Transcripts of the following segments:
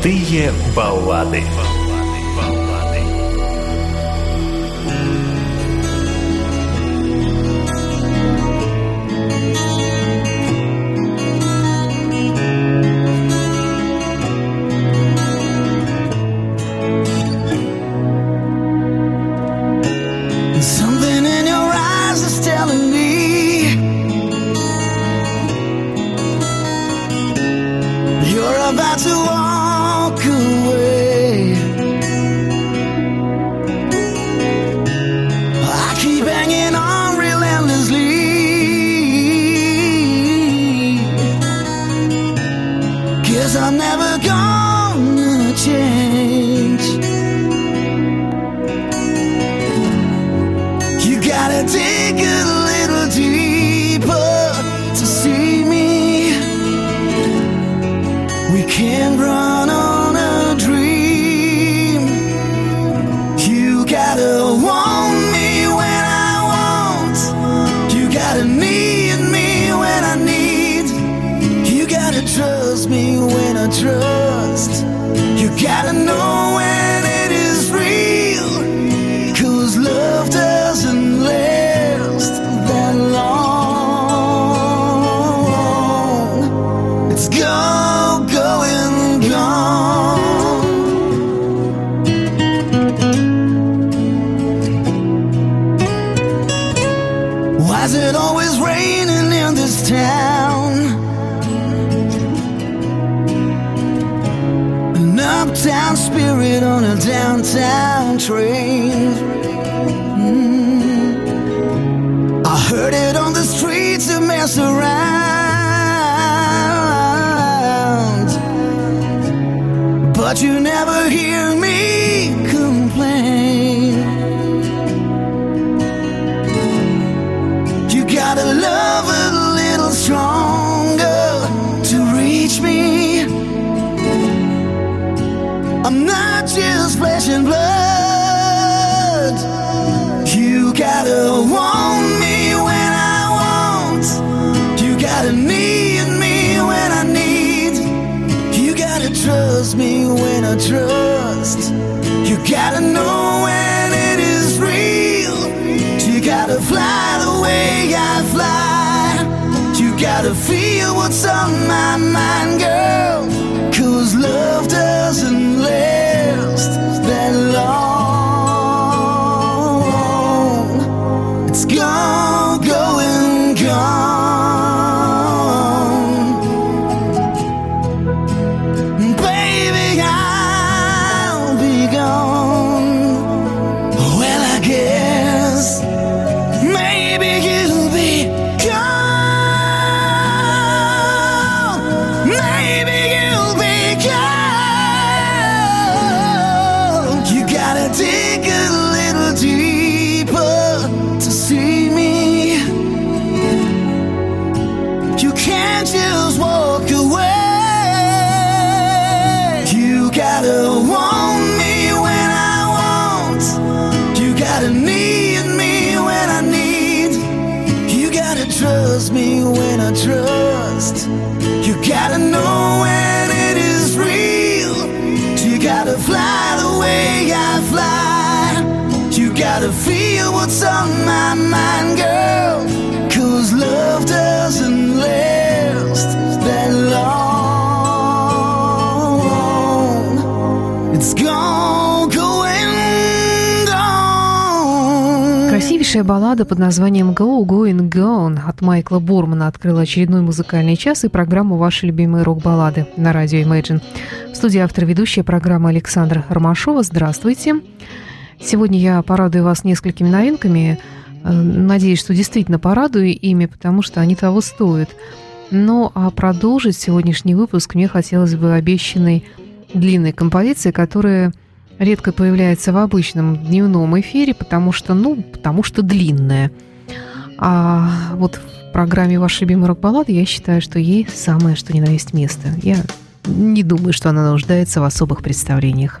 Золотые баллады. Something Why's it always raining in this town? An uptown spirit on a downtown train. Mm. I heard it on the streets and mess around. But you never hear Just flesh and blood. You gotta want me when I want. You gotta need me when I need. You gotta trust me when I trust. You gotta know when it is real. You gotta fly the way I fly. You gotta feel what's on my mind, girl. Баллада под названием «Go, Going, Gone» от Майкла Бормана открыла очередной музыкальный час и программу «Ваши любимые рок-баллады» на радио Imagine. В студии автор ведущая программы Александра Ромашова. Здравствуйте. Сегодня я порадую вас несколькими новинками. Э, Надеюсь, что действительно порадую ими, потому что они того стоят. Ну, а продолжить сегодняшний выпуск мне хотелось бы обещанной длинной композиции, которая редко появляется в обычном дневном эфире, потому что, ну, потому что длинная. А вот в программе «Ваши любимые рок-баллады» я считаю, что ей самое, что ни на есть место. Я не думаю, что она нуждается в особых представлениях.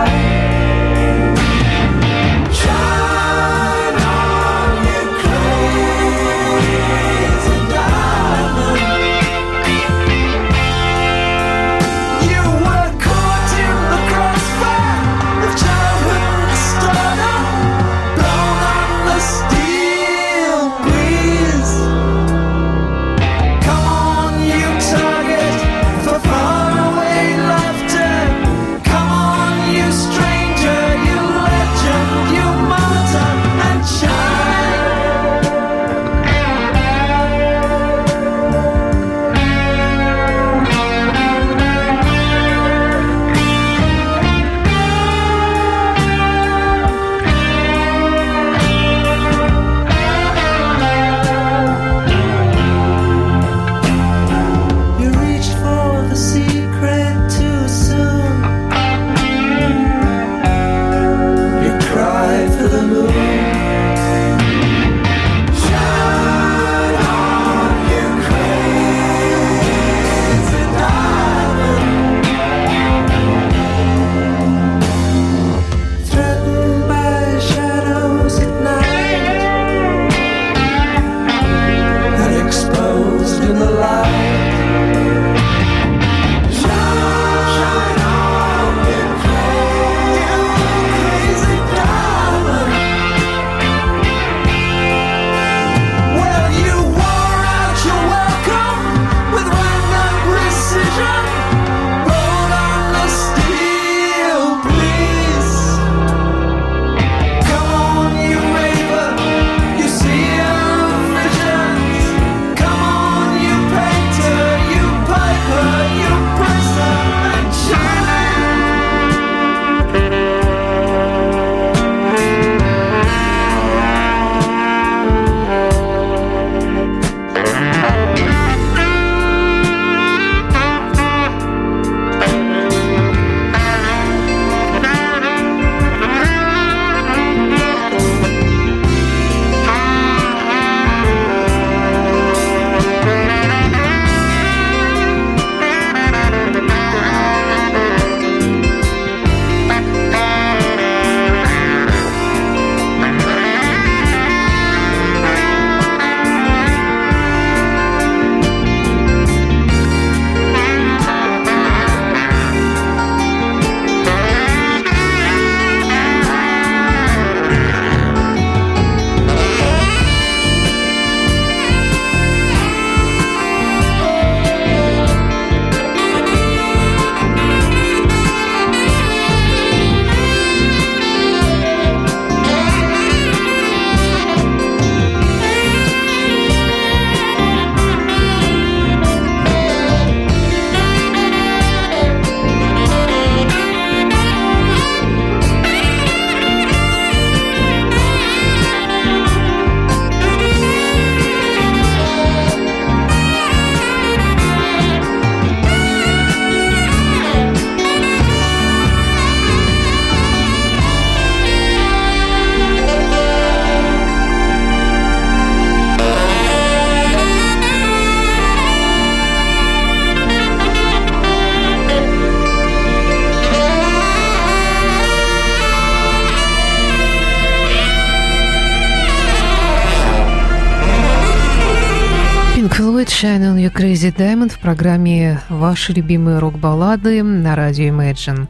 Crazy Diamond в программе «Ваши любимые рок-баллады» на радио Imagine.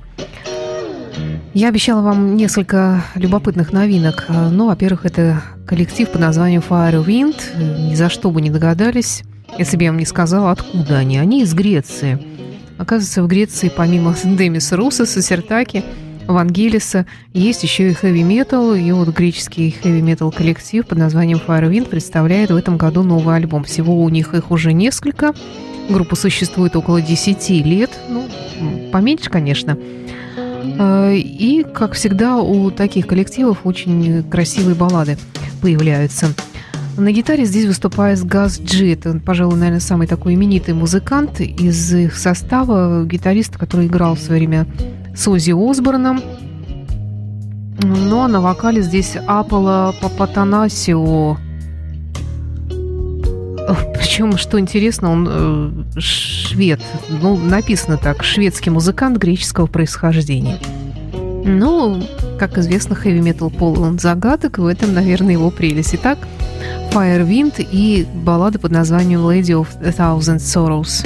Я обещала вам несколько любопытных новинок. Ну, во-первых, это коллектив под названием Fire Wind. Ни за что бы не догадались, если бы я вам не сказала, откуда они. Они из Греции. Оказывается, в Греции помимо Демиса Русоса, Сертаки – Вангелиса. Есть еще и хэви-метал, и вот греческий хэви-метал коллектив под названием Firewind представляет в этом году новый альбом. Всего у них их уже несколько. Группа существует около 10 лет, ну, поменьше, конечно. А, и, как всегда, у таких коллективов очень красивые баллады появляются. На гитаре здесь выступает Газ Джи. Это, пожалуй, наверное, самый такой именитый музыкант из их состава, гитарист, который играл в свое время с Ози Осборном. Ну, а на вокале здесь Аполло Папатанасио. Причем, что интересно, он э, швед. Ну, написано так, шведский музыкант греческого происхождения. Ну, как известно, хэви-метал полон загадок, в этом, наверное, его прелесть. Итак, Firewind и баллада под названием Lady of a Thousand Sorrows.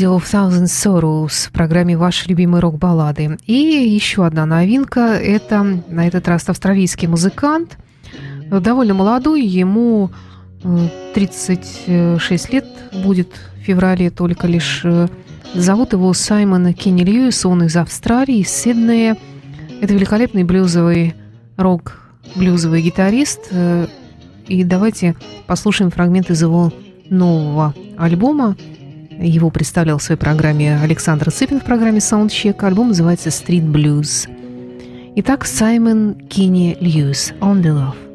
Lady of Thousand Sorrows в программе «Ваши любимые рок-баллады». И еще одна новинка – это на этот раз австралийский музыкант, довольно молодой, ему 36 э, лет будет в феврале только лишь. Э, зовут его Саймон Кенни Льюис, он из Австралии, из Сиднея. Это великолепный блюзовый рок, блюзовый гитарист. Э, и давайте послушаем фрагмент из его нового альбома его представлял в своей программе Александр Цыпин в программе Soundcheck. Альбом называется Street Blues. Итак, Саймон Кинни Льюис «On the Love».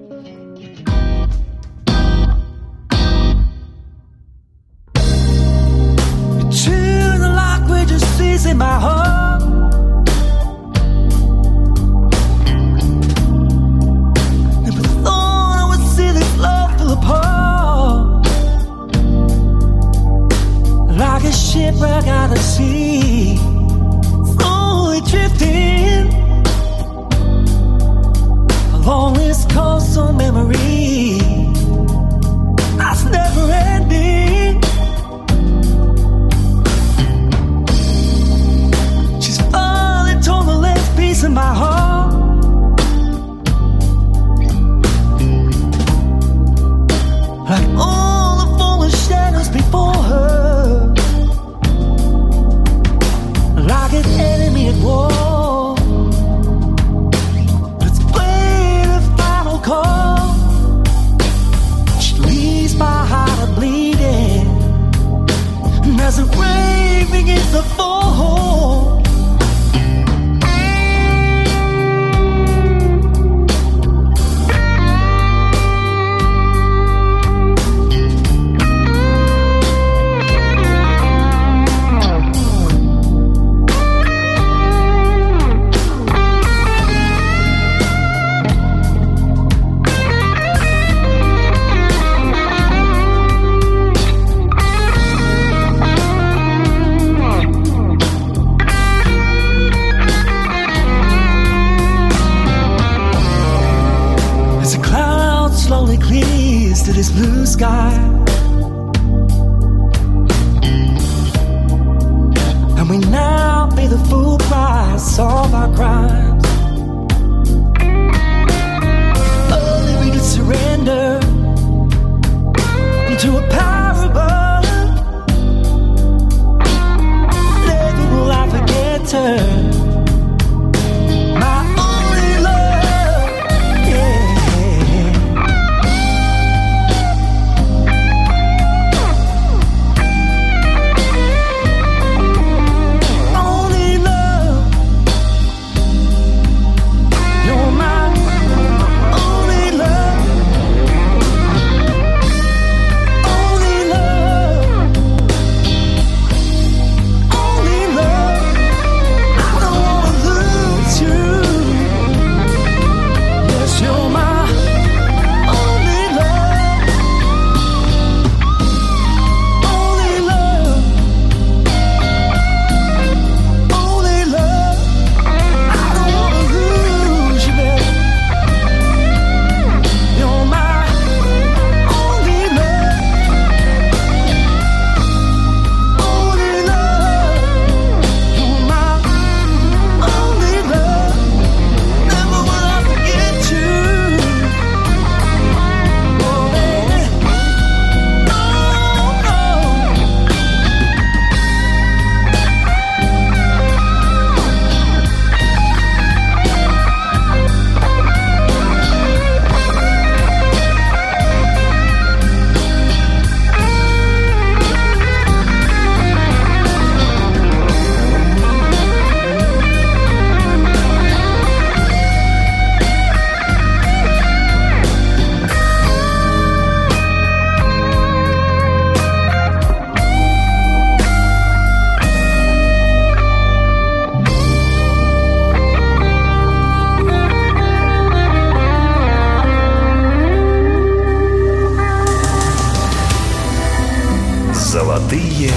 Молодые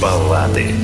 баллады.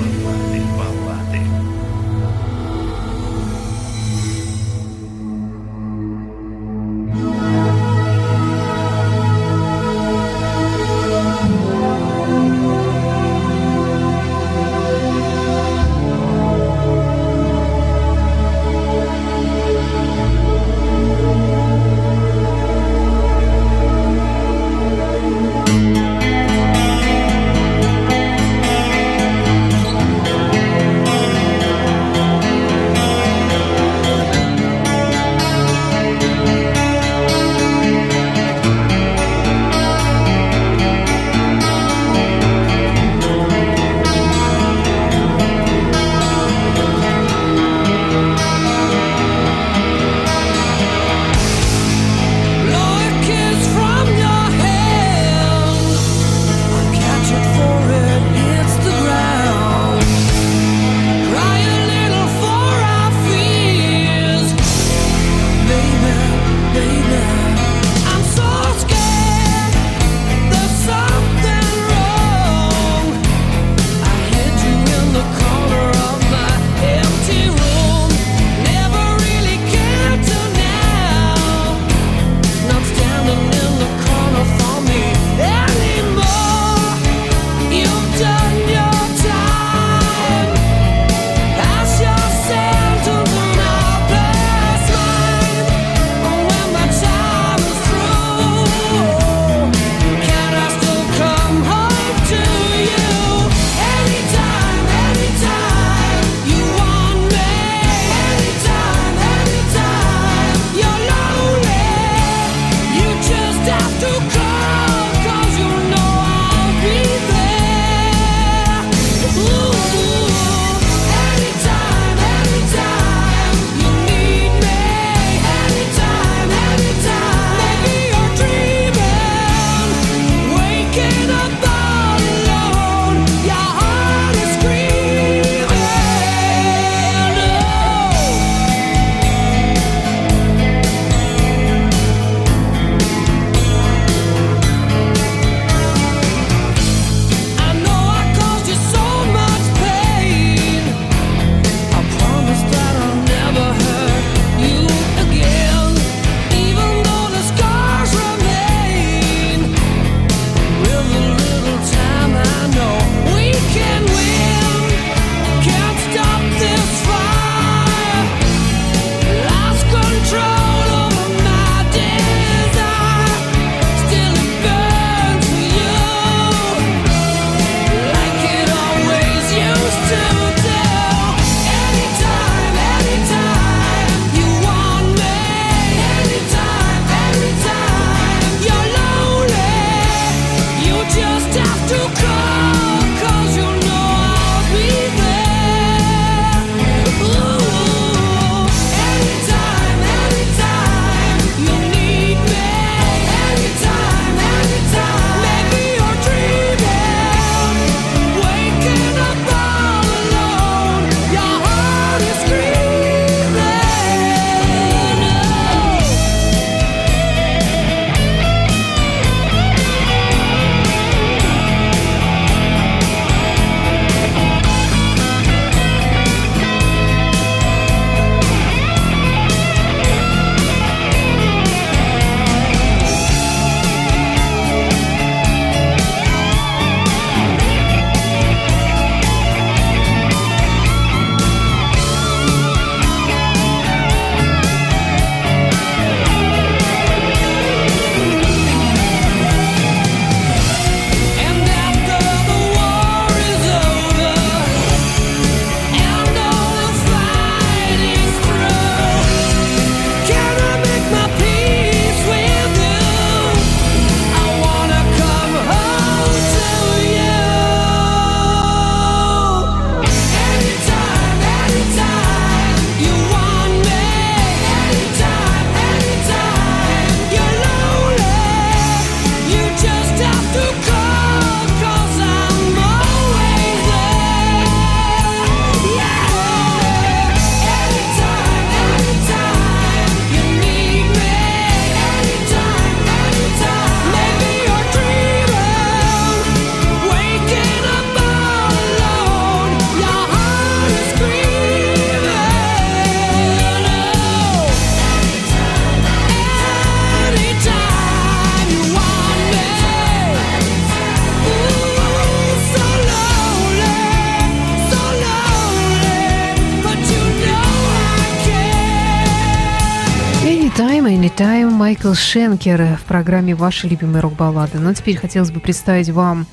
Майкл Шенкер в программе «Ваши любимые рок-баллады». Но теперь хотелось бы представить вам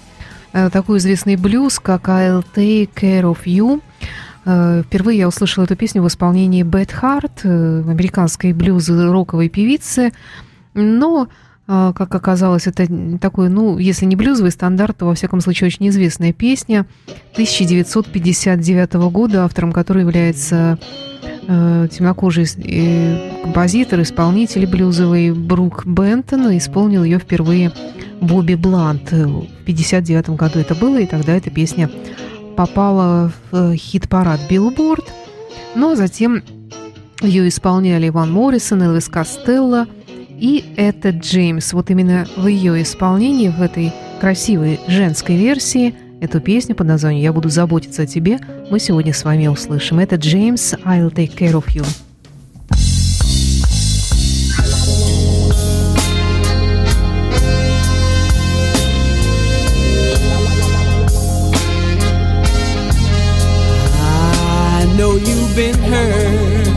э, такой известный блюз, как «I'll take care of you». Э, впервые я услышала эту песню в исполнении Бет Харт, э, американской блюз-роковой певицы. Но, как оказалось, это такой, ну, если не блюзовый стандарт, то, во всяком случае, очень известная песня 1959 года, автором которой является темнокожий э, композитор, исполнитель блюзовый Брук Бентон исполнил ее впервые Бобби Блэнд. В 1959 году это было, и тогда эта песня попала в э, хит-парад Билборд. Но ну, а затем ее исполняли и Ван Моррисон, Элвис Костелло и Этта Джеймс. Вот именно в ее исполнении, в этой красивой женской версии – Эту песню под названием «Я буду заботиться о тебе» мы сегодня с вами услышим. Это Джеймс «I'll take care of you». Know you've been hurt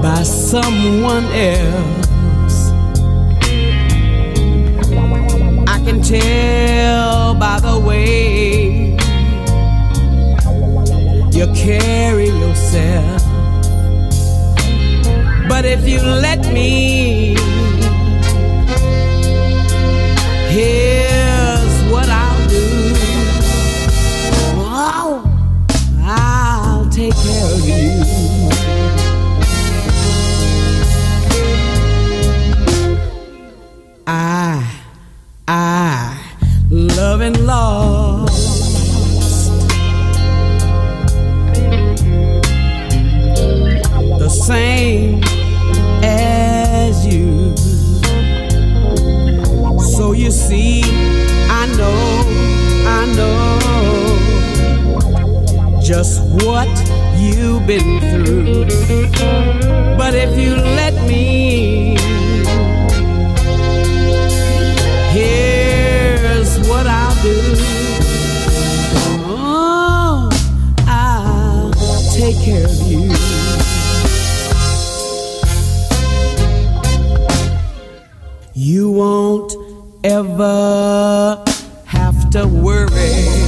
by someone else. Tell by the way you carry yourself. But if you let me, just what you've been through. But if you let me Here's what I'll do. Oh, I'll take care of you. You won't ever have to worry.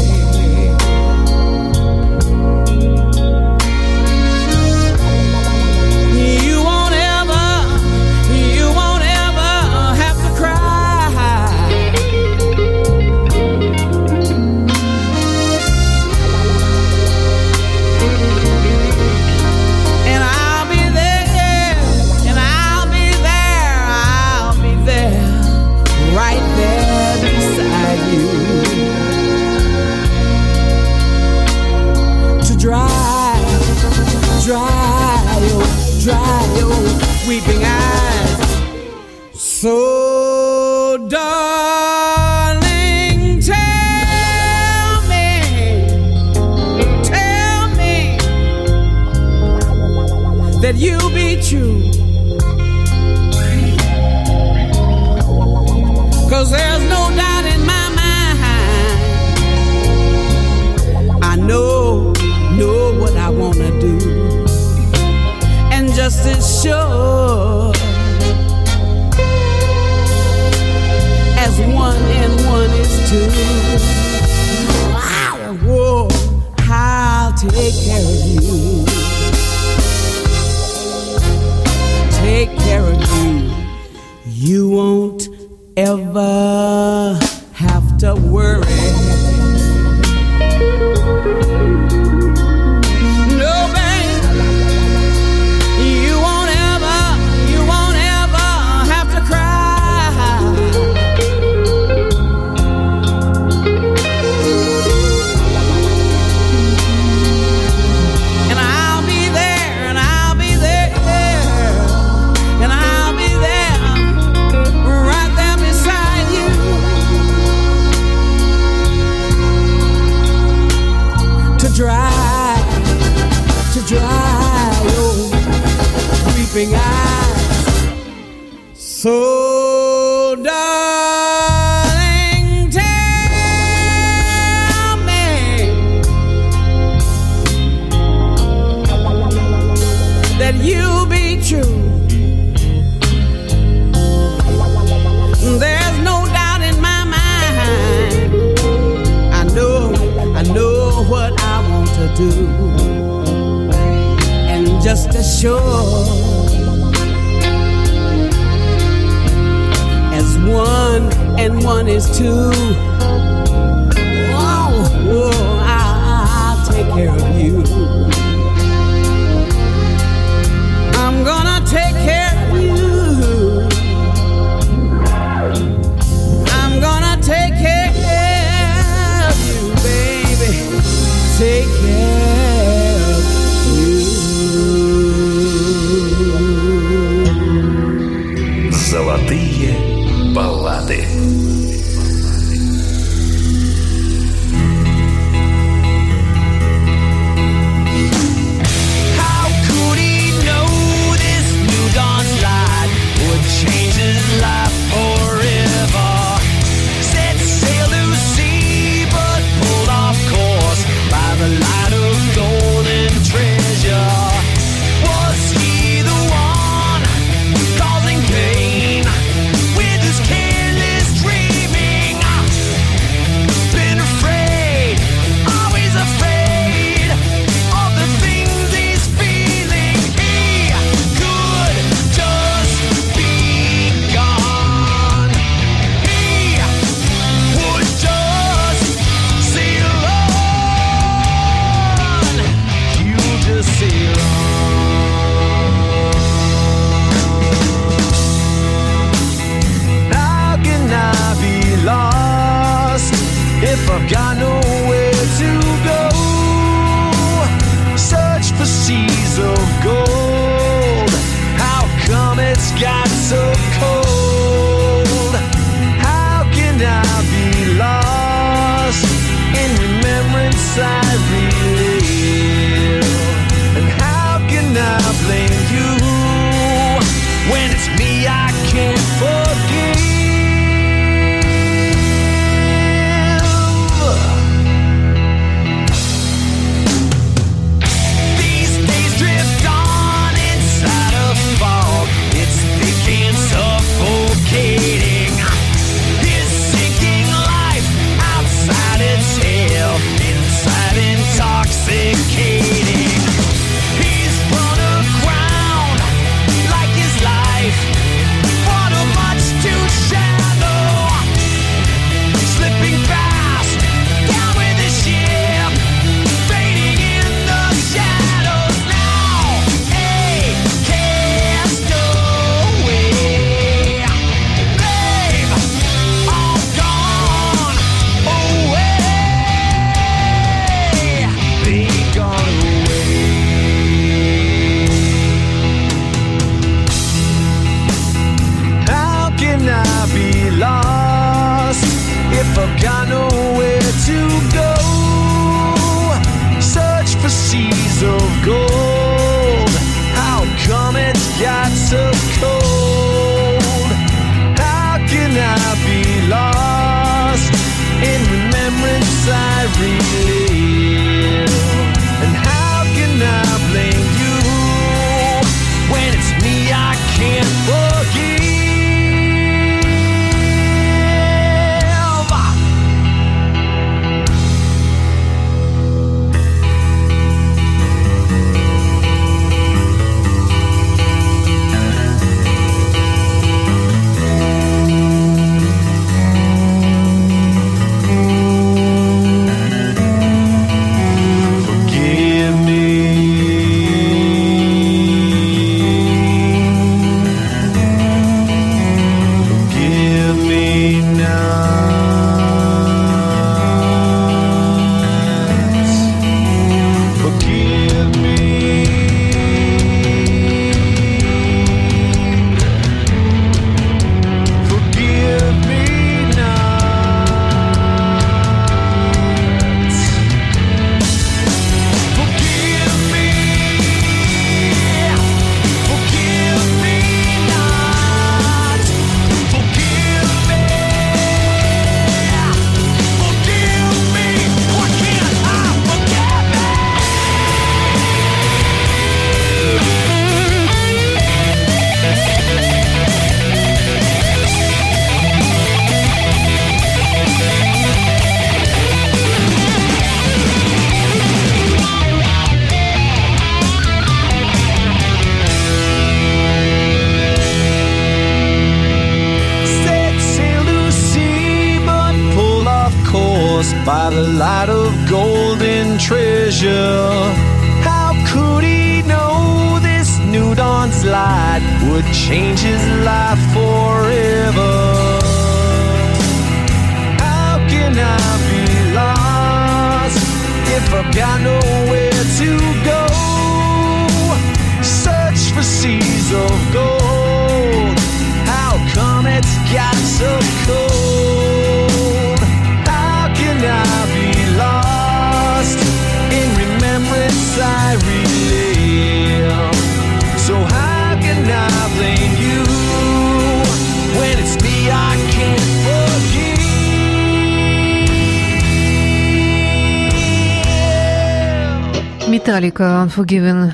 Металлика Unforgiven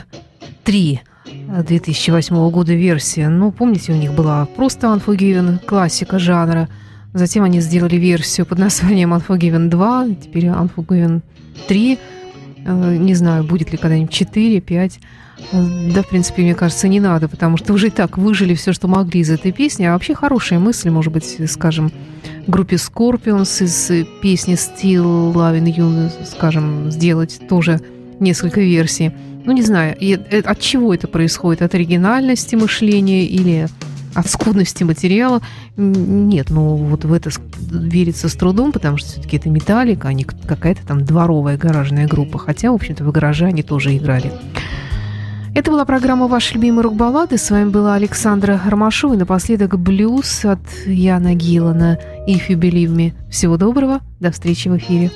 3 2008 года версия. Ну, помните, у них была просто Unforgiven, классика жанра. Затем они сделали версию под названием Unforgiven 2, теперь Unforgiven 3. Э, Не знаю, будет ли когда-нибудь 4, 5. Э, Да, в принципе, мне кажется, не надо, потому что уже и так выжили все, что могли из этой песни. А вообще хорошая мысль, может быть, скажем, группе Scorpions из э, песни Still Loving You, скажем, сделать тоже несколько версий. Ну, не знаю, э, от чего это происходит? От оригинальности мышления или от скудности материала? Нет, ну вот в это верится с трудом, потому что все-таки это металлика, а не какая-то там дворовая гаражная группа. Хотя, в общем-то, в гараже они тоже играли. Это была программа «Ваши любимые рок-баллады». С вами была Александра Ромашова. И напоследок блюз от Яна Гиллана «If you believe me». Всего доброго. До встречи в эфире.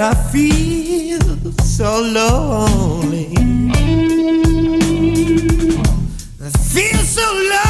I I feel so lonely. I feel so lonely.